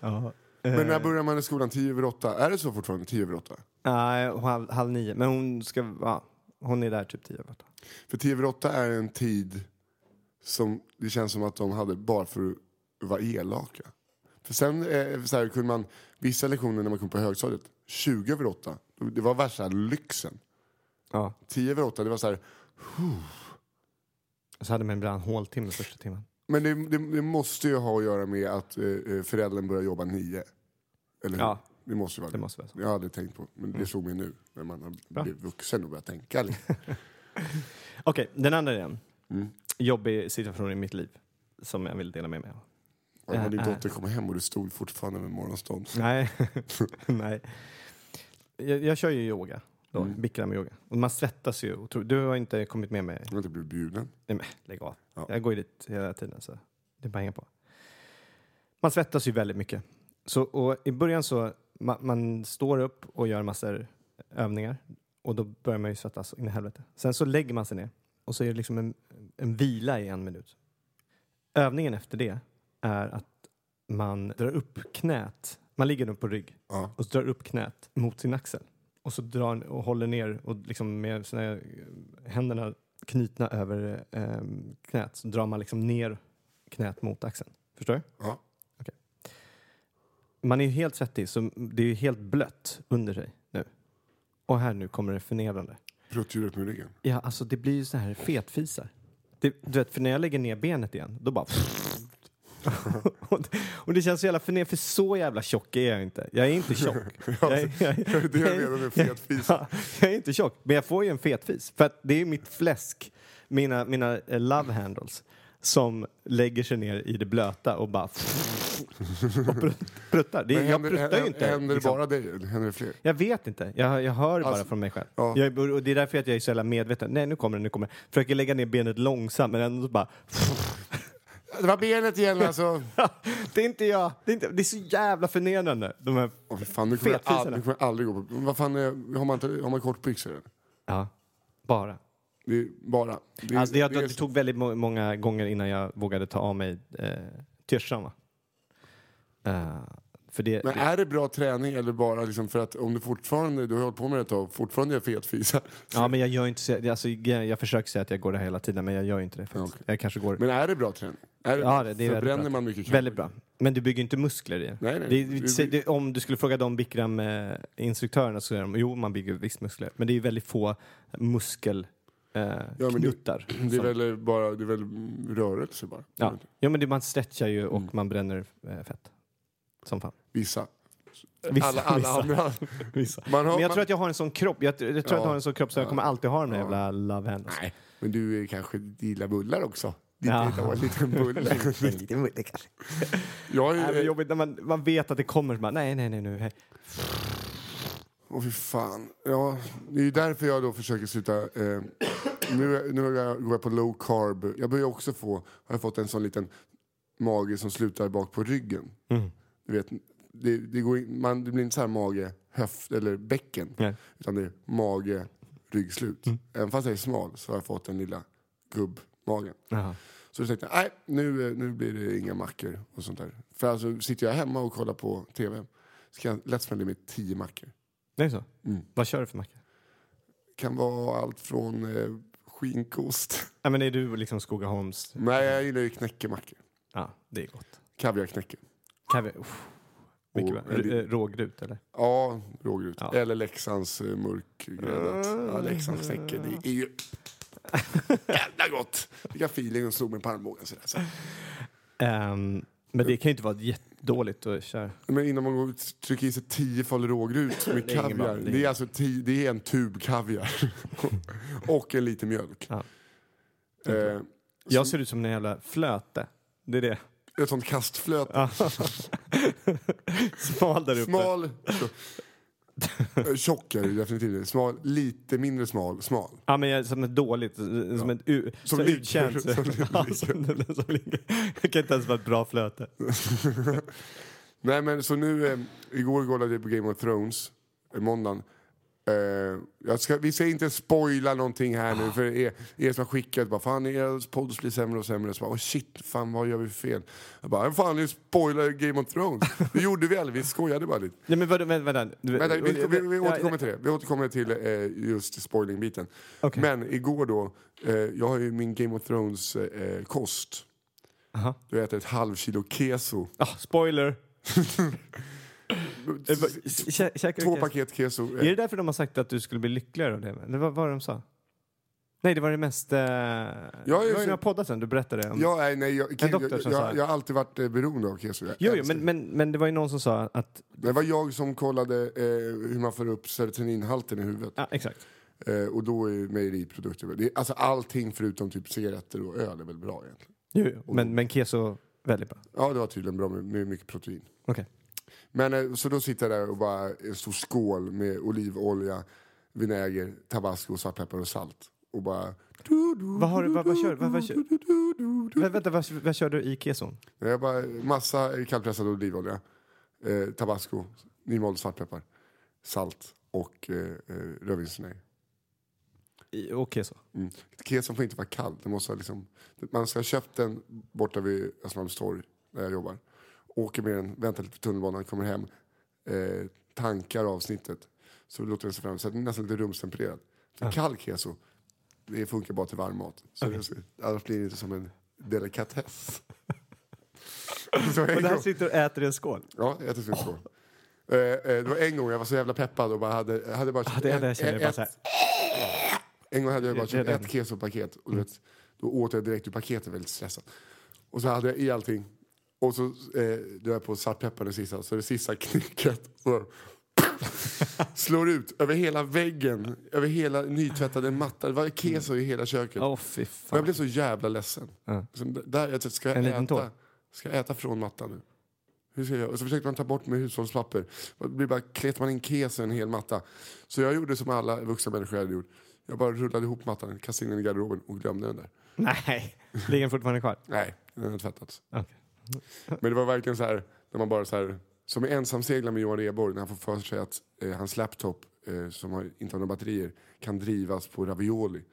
Ja. Men när börjar man i skolan? Tio över åtta? Är det så fortfarande? Tio över åtta? Nej, halv, halv nio. Men hon ska, ja, hon är där typ tio över åtta. För tio över åtta är en tid som det känns som att de hade bara för att vara elaka. För sen eh, så här, kunde man, vissa lektioner när man kom på högstadiet, 20 över åtta, det var värsta lyxen. Ja. 10 över åtta, det var så här, Så hade man ibland håltimme första timmen. men det, det, det måste ju ha att göra med att eh, eh, föräldern börjar jobba nio. Eller hur? Ja. Det måste vara Det måste vara så. Jag har aldrig tänkt på, men det slog mig nu när man har Bra. blivit vuxen och börjat tänka. Okej, den andra igen. Mm. Jobbig situation i mitt liv som jag vill dela med mig av. Och när din Äh, dotter kom hem och du stod fortfarande med morgonstånd. Nej. Nej. Jag, jag kör ju yoga. Då, Mm. Bikram-yoga. Och man svettas ju otroligt. Du har inte kommit med mig. Du har inte blivit bjuden. Nej, men lägg av. Ja. Jag går ju dit hela tiden så det är bara hänga på. Man svettas ju väldigt mycket. Så, och I början så man, man står upp och gör massor övningar och då börjar man ju svettas in i helvete. Sen så lägger man sig ner och så är det liksom en, en vila i en minut. Övningen efter det är att man drar upp knät. Man ligger nu på rygg Ja. och så drar upp knät mot sin axel. Och så drar och håller ner och liksom med sina eh, händerna knutna över eh, knät så drar man liksom ner knät mot axeln. Förstår du? Ja. Man är ju helt svettig så det är ju helt blött under sig nu. Och här nu kommer det förnedrande. Pruttdjuret med ryggen. Ja, alltså det blir ju så här fetfisar. Det, du vet, för när jag lägger ner benet igen, då bara... och, det, och det känns så jävla förnedrande, för så jävla tjock är jag inte. Jag är inte tjock. jag, är- jag, Det är det jag menar med fetfis. Ja, jag är inte tjock, men jag får ju en fetfis. För att det är mitt fläsk, mina, mina eh, love handles, som lägger sig ner i det blöta och bara... och prut- pruttar. Det, Men jag händer, pruttar ju inte. händer det liksom. bara dig? Händer det fler? Jag vet inte. Jag, jag hör bara Alltså, från mig själv. ja. Jag, och det är därför att jag är så jävla medveten. Nej, nu kommer det, nu kommer det. Försöker lägga ner benet långsamt, men ändå bara... Det var benet igen alltså. det är inte jag. Det är, inte, det är så jävla förnedrande. De här... Fy fan, nu kommer jag aldrig, nu kommer jag aldrig gå på... Vad fan är, har man, inte, har man kortbyxor? Ja, bara. Det är bara... Det, är- Alltså det, det är det, tog väldigt må- många gånger innan jag vågade ta av mig eh, va? För det, Men det, är det bra träning eller bara liksom för att om du fortfarande, du har hållit på med det ett tag, fortfarande är fetfisar. ja, men jag gör inte så, alltså, jag, jag försöker säga att jag går det hela tiden, men jag gör inte det. Faktiskt. Okej. Jag kanske går Men är det bra träning? Är det, Ja, det, det är förbränner bra. man mycket kraft? Väldigt bra. Men du bygger inte muskler i det. Nej, nej. det, Det- det, det om du skulle fråga de Bikram-instruktörerna så säger de jo, man bygger visst muskler. Men det är väldigt få muskel eh, men det- knuttar. Det är som- väl bara det är väl rörelse bara? ja. ja, men det, man stretchar ju och Mm. man bränner eh, fett. Som fan. Vissa. Vissa- alla alla vissa. andra. Vissa. Man har, Men jag man, tror att jag har en sån kropp. Jag, jag tror att jag har en sån kropp så jag Ja. kommer alltid ha de där Ja. jävla love handles. Nej, men du är kanske gillar bullar också? Lite, Ja. ja. en liten bulle. En liten bulle kanske. jag Nej, men är, jobbigt när man, man vet att det kommer. så Bara, nej, nej, nej, nu. Åh fy fan. Ja, det är ju därför jag då försöker sluta. Eh, nu nu jag, går jag på low carb. Jag börjar också få, har jag fått en sån liten mage som slutar bak på ryggen. Mm. Du vet, det, det, går in, man, det blir inte så här mage, höft eller bäcken. Nej. Utan det är mage, ryggslut. Även fast jag är smal så har jag fått den lilla gubbmagen. Så då tänkte jag, nej nu, nu blir det inga mackor och sånt där. För alltså sitter jag hemma och kollar på tv så kan jag lätt smälla i mig tio mackor. Det är så? Mm. Vad kör du för macka? kan vara allt från eh, skinkost. Ja, men är du liksom Skogaholms... Nej, jag gillar ju knäckemackor. Ja, det är gott. Kaviarknäcke. Kaviar, uff. Mycket bra. Eh, Rågryt, eller? Ja, rågryt. Ja. Eller Leksands eh, mörkgräddat. Ja, Leksands knäcke. Det är ju jävla gott. Jag feeling och slog mig på armbågen sådär. Så. Ehm, men det kan ju inte vara jättedåligt att köra. Men innan man går och trycker i sig tio fal rågryt med Det är kaviar. Det är alltså tio, det är en tub kaviar. och en liter mjölk. Ja. Eh, Jag ser ut som en jävla flöte. Det är det. Ett sånt kastflöte. Ja. Smal där uppe. Smal, Eh, tjock är det definitivt. Smal, lite mindre smal, smal. Ja, men jag, som ett dåligt, som ett u, Som uttjänt. som Ja, som som ligger. Det kan inte ens vara ett bra flöte. Nej men så nu, eh, igår kollade jag på Game of Thrones, i måndagen. Jag ska, vi ska inte spoila någonting här nu för er, er som har skickat bara fan er podd blir sämre och sämre. Så bara, oh shit, fan vad gör vi för fel? Jag bara, fan ni spoilar Game of Thrones. Det gjorde vi aldrig, vi skojade bara lite. Nej, men vänta, vänta. Vänta, vi, vi, vi återkommer till det. Vi återkommer till eh, just spoilingbiten. Okej. Men igår då, eh, jag har ju min Game of Thrones eh, kost. Aha. Du äter ett halv kilo keso. Ah, spoiler! Eh, kä- käkar Två keso? paket keso. Är det därför de har sagt att du skulle bli lyckligare av det? Eller vad var det de sa? Nej, det var det mest... Eh... jag det var ju några poddar sen du berättade om... Ja, nej, nej, jag, En jag, doktor jag, som jag, det. jag har alltid varit eh, beroende av keso. Jag Jo, jo men, men, men det var ju någon som sa att... Det var jag som kollade eh, hur man får upp serotoninhalten i huvudet. Ja, exakt. Eh, och då är mejeriprodukter, det alltså allting förutom typ cigaretter och öl är väl bra egentligen. Jo, jo. Men, men keso, väldigt bra. Ja, det var tydligen bra med, med mycket protein. Okej. Men eh, så då sitter jag där och bara en stor skål med olivolja, vinäger, tabasco, svartpeppar och salt. Och bara... Vad, har du, vad, vad kör vad, vad, kör, Vä- vänta, vad, vad kör du i keson? Jag bara massa kallpressad olivolja, eh, tabasco, nymald svartpeppar, salt och eh, eh, rödvinsvinäger. Och keso? Mm. Keson får inte vara kall. Det måste liksom, man ska ha köpt den borta vid Östermalmstorg där jag jobbar. Åker med den, väntar lite på tunnelbanan, kommer hem, eh, tankar avsnittet. Så låter den sig fram, så att den är nästan lite rumstempererad. För kall keso, det funkar bara till varm mat. Så det, annars blir det inte som en delikatess. så en Och gång- sitter och äter i en skål? Ja, jag äter skål. Eh, eh, det var en gång jag var så jävla peppad och bara hade, hade bara Ja, det är det jag känner. ett- Bara så här. en gång hade jag bara är köpt ett kesopaket och du vet, då åt jag direkt ur paketet väldigt stressad. Och så hade jag i allting och så eh, då är på svartpeppar det sista, så det sista knycket slår ut över hela väggen, över hela nytvättade mattan. Det var keso i hela köket. Åh, fy Och jag fan. blev så jävla ledsen. Ja. Så där, jag ska jag äta, ska jag äta från mattan nu? Hur ska jag? Och så försökte man ta bort med hushållspapper. Det blir bara kletar man in keso i en hel matta. Så jag gjorde som alla vuxna människor hade gjort. Jag bara rullade ihop mattan, kastade in den i garderoben och glömde den där. Nej, ligger den fortfarande kvar? Nej, den har tvättats. Okej. Men det var verkligen så här, när man bara så här, som i ensamseglare med Johan Rheborg, när han får för sig att eh, hans laptop, eh, som har, inte har några batterier, kan drivas på ravioli.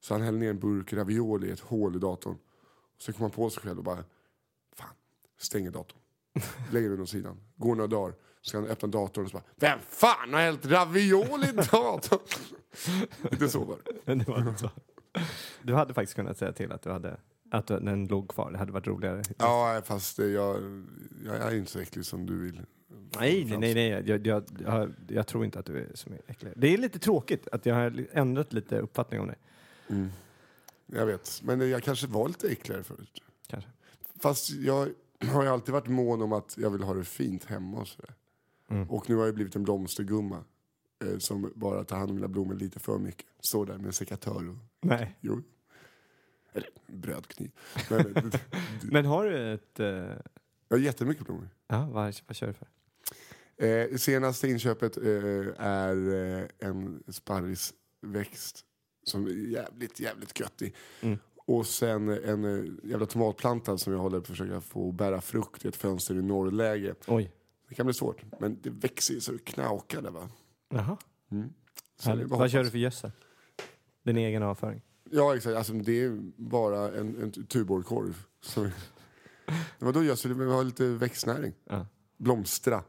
Så han häller ner en burk ravioli i ett hål i datorn. Och så kommer han på sig själv och bara, fan, stänger datorn. Lägger den åt sidan. Går några dagar, så kan han öppna datorn och så bara, vem fan har hällt ravioli i datorn? Lite så var det. Men det var inte så. Du hade faktiskt kunnat säga till att du hade att den låg kvar. Det hade varit roligare. Ja, fast jag, jag är inte så äcklig som du vill. Nej, nej, nej. nej. Jag, jag, jag, jag tror inte att du är så äcklig. Det är lite tråkigt att jag har ändrat lite uppfattning om dig. Jag vet, men jag kanske var lite äckligare förut. Kanske. Fast jag har ju alltid varit mån om att jag vill ha det fint hemma och sådär. Mm. Och nu har jag blivit en blomstergumma eh, som bara tar hand om mina blommor lite för mycket. Står där med en sekatör och Nej. jo. Eller brödkniv. Men, eh, Men har du ett... eh, jag har jättemycket blommor. ja, vad, vad kör du för? Eh, senaste inköpet eh, är eh, en sparrisväxt som är jävligt, jävligt göttig. Mm. Och sen en eh, jävla tomatplanta som jag håller på att försöka få bära frukt i ett fönster i norrläge. Oj. Det kan bli svårt, men det växer ju så det knakar där va. Jaha. Så det är bara Vad kör du för gödsel? Din egen avföring? Ja exakt, alltså, det är bara en, en tuborgkorv. Så- Det var då gödsel, vi har lite växtnäring. Ja. Blomstra.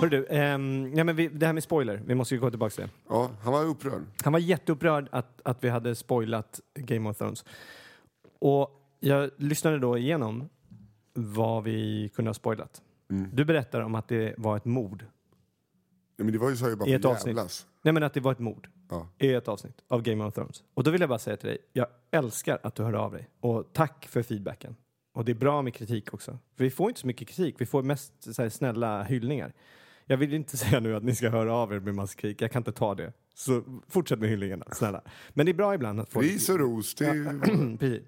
Hör du, ehm, ja, men vi, det här med spoiler, vi måste ju gå tillbaka till det. Ja, han var upprörd. Han var jätteupprörd att, att vi hade spoilat Game of Thrones. Och jag lyssnade då igenom vad vi kunde ha spoilat. Mm. Du berättar om att det var ett mord. Ja, men det var ju så ju bara I ett avsnitt. jävlas. Nej men att det var ett mord. Ja. I ett avsnitt av Game of Thrones. Och då vill jag bara säga till dig, jag älskar att du hör av dig. Och tack för feedbacken. Och det är bra med kritik också. För vi får inte så mycket kritik, vi får mest så här, snälla hyllningar. Jag vill inte säga nu att ni ska höra av er med massa kritik, jag kan inte ta det. Så fortsätt med hyllningarna, snälla. Men det är bra ibland att få... Ris och ros, det är ju... Precis.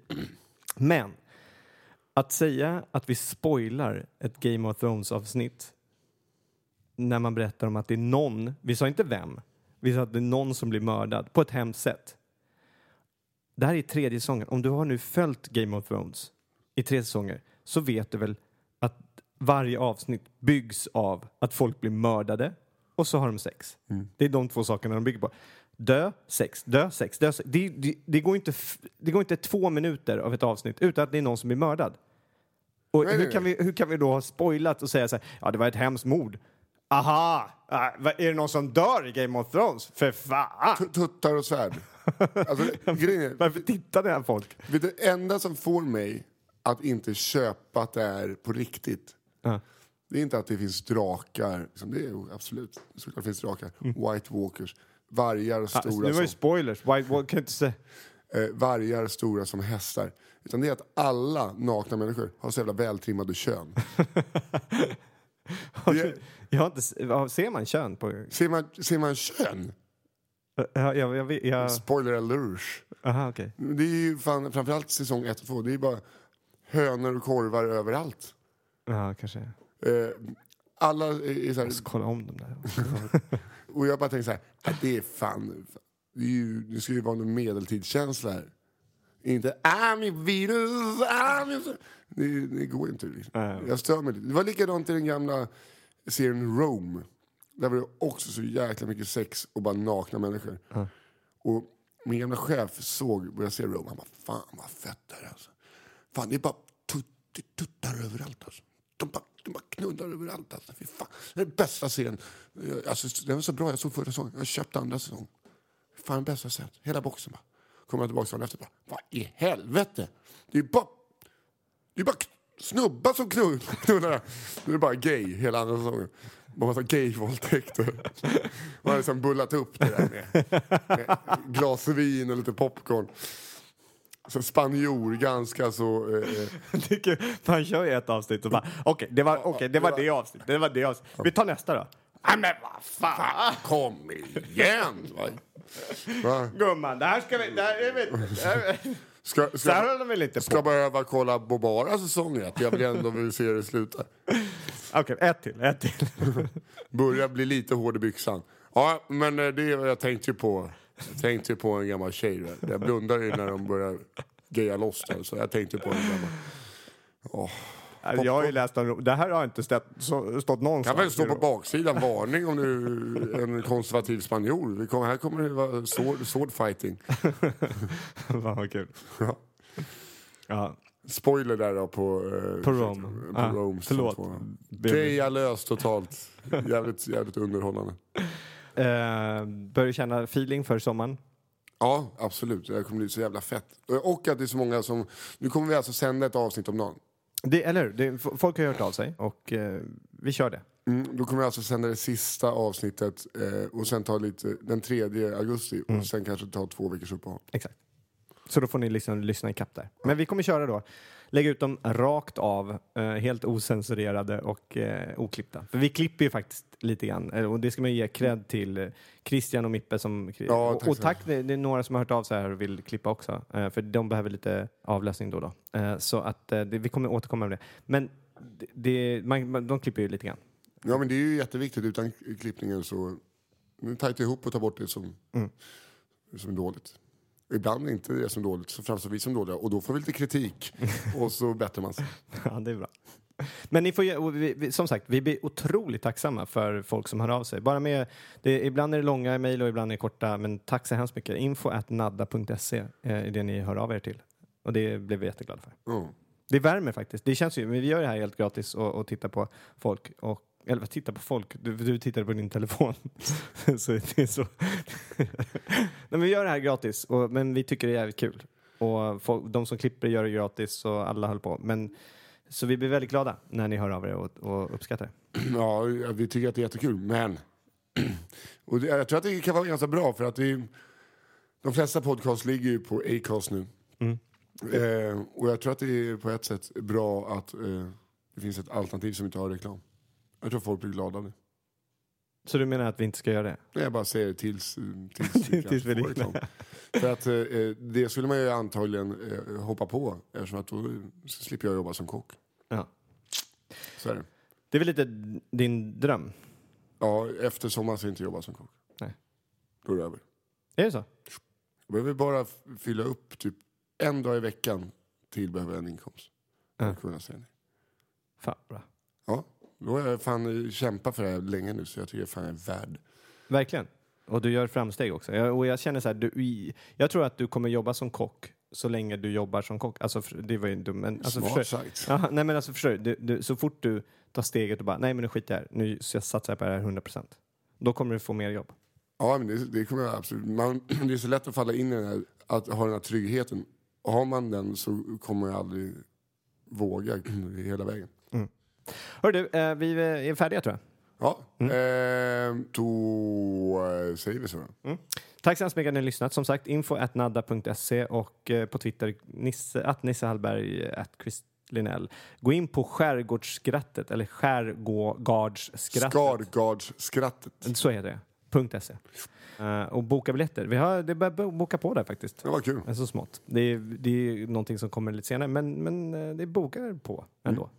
Men att säga att vi spoilar ett Game of Thrones-avsnitt när man berättar om att det är någon, vi sa inte vem, vi sa att det är någon som blir mördad på ett hemskt sätt. Det här är tredje säsongen. Om du har nu följt Game of Thrones i tre säsonger så vet du väl att varje avsnitt byggs av att folk blir mördade och så har de sex. Det är de två sakerna de bygger på. Dö, sex, dö, sex, dö, sex. Det, det, det, går inte, det går inte två minuter av ett avsnitt utan att det är någon som blir mördad. Och Nej, hur, nej, kan vi, hur kan vi då ha spoilat och säga så här, ja det var ett hemskt mord. Aha! Ah, vad- är det någon som dör i Game of Thrones? För fan! Tuttar och svärd. Alltså, Varför tittar det här folk? vet du, det enda som får mig att inte köpa att det är på riktigt Ja. Det är inte att det finns drakar, liksom, det är absolut, såklart finns drakar, White Walkers, vargar Alltså, stora, nu var som, spoilers. Why, what, kan inte säga. eh, vargar stora som hästar. Utan det är att alla nakna människor har så jävla vältrimmade kön. Det, Jag har inte, ser man kön på... ser, man, ser man kön? Ja, jag, jag, jag, Spoiler alert. aha, okej. Det är ju fan, framförallt säsong 1 och 2, det är bara hönor och korvar överallt. Ja, kanske. Eh, alla är så här, Jag ska kolla om dem där. Och jag bara tänker så här, det är fan, det, är ju, det ska ju vara en medeltidskänsla här. Inte I'm a virus, I'm a... Det, det går inte. Liksom. Nej. Jag stör mig lite. Det var likadant i den gamla serien Rome. Där var det också så jäkla mycket sex och bara nakna människor. Och min gamla chef såg, började se Rome, han bara fan vad fett det är alltså. Fan det är bara tut, tuttar överallt alltså. De bara, de bara knullar överallt alltså. Fy fan. Det är den bästa serien. Alltså, den var så bra, jag såg förra säsongen. Jag köpte andra säsongen. Fan bästa sett. Hela boxen bara. Kommer jag tillbaka dagen efter bara, vad i helvete? Det är bara, det är bara snubbar som knull- knullar. Det är bara gay hela andra säsongen. Bara massa gay-våldtäkter. Man har liksom bullat upp det där med, med glas vin och lite popcorn. Så spanjor, ganska så... Eh, eh, Det. Han kör ju ett avsnitt och bara, okej, det var, okej, det var det avsnittet. Det var det avsnittet. Vi tar nästa då. Nej men vad fan! kom igen! Va? Gumman, det här ska vi... Det här, jag vet, här, Ska, så ska, här håller de väl inte ska på? behöva kolla på bara säsong ett. Jag vill ändå vill se det sluta. Okej, ett till, ett till. Börjar bli lite hård i byxan. Ja, men eh, det jag tänkte på. Jag tänkte på en gammal tjej. Där. Jag blundade ju när de började geja loss där. Så jag tänkte på en gammal... Åh. Jag har ju läst om det här har inte stått, stått någonstans. kan väl stå på baksidan, varning om du är en konservativ spanjor. Vi kommer, här kommer det vara sword, sword fighting. Fan vad kul. Ja. Ja, Spoiler där då på... eh, På Rome. På Ja, Rome förlåt. säsong två. Det- Geja lös totalt. Jävligt, jävligt underhållande. eh, börjar du känna feeling för sommaren? Ja, absolut. Det kommer bli så jävla fett. Och att det är så många som... Nu kommer vi alltså sända ett avsnitt om dagen. Det, eller hur? Det, folk har hört av sig och eh, vi kör det. Mm, då kommer vi alltså sända det sista avsnittet eh, och sen ta lite den 3 augusti Mm. och sen kanske ta två veckors uppehåll. Exakt. Så då får ni liksom lyssna i kapp där. Men vi kommer köra då. Lägga ut dem rakt av, eh, helt osensurerade och eh, oklippta. För vi klipper ju faktiskt lite grann. Eh, och det ska man ge cred till Christian och Mippe som... Ja, och, tack och tack, det, är några som har hört av sig här och vill klippa också. För de behöver lite avlösning då och då. Så att vi kommer återkomma med det. Men det, man, de klipper ju lite grann. Ja men det är ju jätteviktigt. Utan klippningen så... Nu tajtar ihop och tar bort det som, Mm. som är dåligt. Ibland inte det som dåligt så framstår vi som dåliga och då får vi lite kritik och så bättrar man sig. Ja, det är bra. Men ni får, vi, vi, som sagt, vi blir otroligt tacksamma för folk som hör av sig. Bara med, det, ibland är det långa mejl och ibland är det korta, men tack så hemskt mycket. Info at nadda.se eh, är det ni hör av er till. Och det blev vi jätteglada för. Ja. Det värmer faktiskt. Det känns ju, vi gör det här helt gratis och, och tittar på folk. Och, eller titta på folk? Du, du tittar på din telefon. så det är så. Nej, men vi gör det här gratis, och, men vi tycker det är jävligt kul. Och folk, de som klipper gör det gratis och alla håller på. Men, så vi blir väldigt glada när ni hör av er och, och uppskattar. Ja, vi tycker att det är jättekul, men... Och det, jag tror att det kan vara ganska bra, för att är, de flesta podcasts ligger ju på Acast nu. Eh, och jag tror att det är på ett sätt bra att eh, det finns ett alternativ som inte har reklam. Jag tror folk blir glada det. Så du menar att vi inte ska göra det? Jag bara säger det tills, tills, vi Tills kanske vi får liknar. reklam. För att eh, eh, det skulle man ju antagligen eh, hoppa på eftersom att då slipper jag jobba som kock. Ja. Så är det. Det är väl lite din dröm? Ja, efter sommaren ska inte jobba som kock. Nej. Då är det över. Är det så? Jag behöver bara fylla upp typ en dag i veckan till behöver jag en inkomst. För att kunna säga nej. Fan, bra. Ja, då har jag fan kämpat för det här länge nu så jag tycker fan jag är värd. Verkligen. Och du gör framsteg också. Jag, och jag känner så här, du, i- jag tror att du kommer jobba som kock så länge du jobbar som kock. Alltså, för- det var ju dumt, men... Alltså, Smart förstår- sagt. Ja, nej men alltså förstår du, du, du, så fort du tar steget och bara, nej men nu skiter jag här. nu så jag satsar jag på det här 100%. Då kommer du få mer jobb. Ja, men det, det kommer jag absolut. Man, det är så lätt att falla in i den här, att ha den här tryggheten. Och har man den så kommer jag aldrig våga hela vägen. Hör du, eh, vi är färdiga tror jag. Ja, eh, då eh, säger vi så. då. Tack så hemskt mycket att ni har lyssnat. Som sagt, info at nadda.se och eh, på Twitter Nisse, att Nisse Hallberg, att Chris Linell. Gå in på skärgårdsskrattet eller skärgårdsskrattet. Skargardsskrattet. Så heter det. .se. Eh, och boka biljetter. Vi har, det börjar bo- boka på där faktiskt. Det var kul. Så smått. Det är, det är någonting som kommer lite senare, men, men eh, det bokar på ändå. Eh,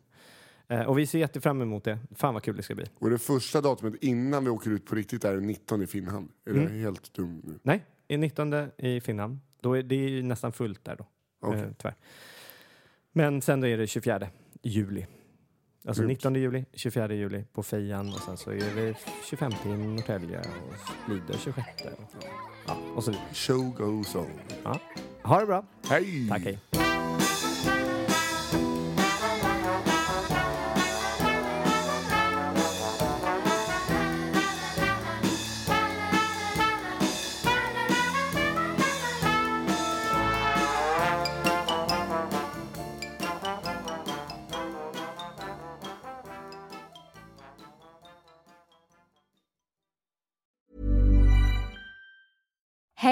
och vi ser jätte fram emot det. Fan vad kul det ska bli. Och det första datumet innan vi åker ut på riktigt är den 19 i Finnhamn. Är Mm. det helt dum nu? Nej, i 19 i Finland. Då är det är ju nästan fullt där då. Okej. Eh, tyvärr. Men sen då är det 24 juli. Alltså Grymt. 19 juli, 24 juli på Fejan och sen så är det 25 i Norrtälje och Lidö 26. Och, ja, och så vidare. Show goes on. Ja. Ha det bra. Hej! Tack, hej.